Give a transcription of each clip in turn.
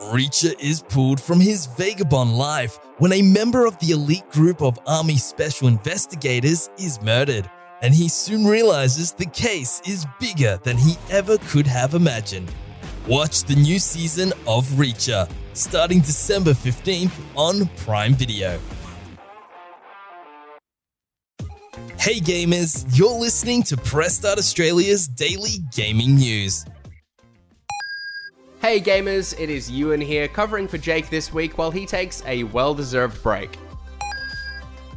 Reacher is pulled from his vagabond life when a member of the elite group of Army Special Investigators is murdered, and he soon realizes the case is bigger than he ever could have imagined. Watch the new season of Reacher starting December 15th on Prime Video. Hey gamers, you're listening to Press Start Australia's daily gaming news. Hey gamers, it is Ewan here covering for Jake this week while he takes a well deserved break.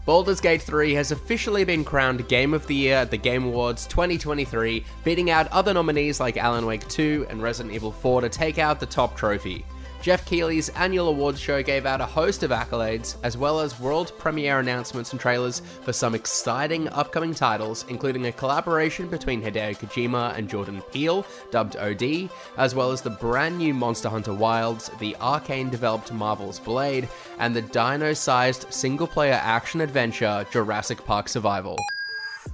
Baldur's Gate 3 has officially been crowned Game of the Year at the Game Awards 2023, beating out other nominees like Alan Wake 2 and Resident Evil 4 to take out the top trophy. Geoff Keighley's annual awards show gave out a host of accolades, as well as world premiere announcements and trailers for some exciting upcoming titles, including a collaboration between Hideo Kojima and Jordan Peele, dubbed OD, as well as the brand new Monster Hunter Wilds, the Arkane developed Marvel's Blade, and the dino sized single player action adventure Jurassic Park Survival.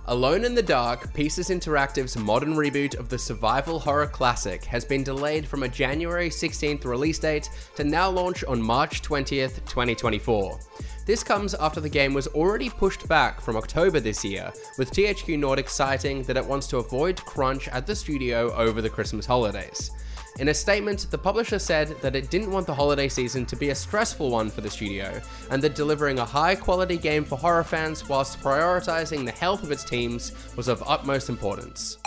Alone in the Dark, Pieces Interactive's modern reboot of the survival horror classic has been delayed from a January 16th release date to now launch on March 20th, 2024. This comes after the game was already pushed back from October this year, with THQ Nordic citing that it wants to avoid crunch at the studio over the Christmas holidays. In a statement, the publisher said that it didn't want the holiday season to be a stressful one for the studio, and that delivering a high quality game for horror fans whilst prioritizing the health of its teams was of utmost importance.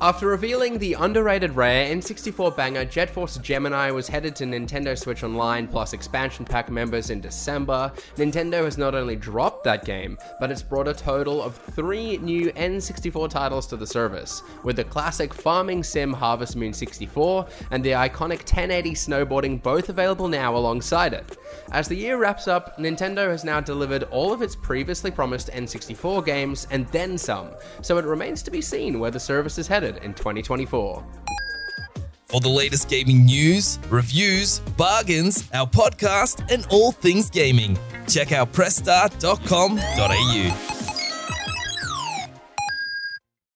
After revealing the underrated rare N64 banger Jet Force Gemini was headed to Nintendo Switch Online plus expansion pack members in December, Nintendo has not only dropped that game, but it's brought a total of three new N64 titles to the service, with the classic farming sim Harvest Moon 64 and the iconic 1080 snowboarding both available now alongside it. As the year wraps up, Nintendo has now delivered all of its previously promised N64 games and then some, so it remains to be seen where the service is headed in 2024. For the latest gaming news, reviews, bargains, our podcast, and all things gaming, check out pressstart.com.au.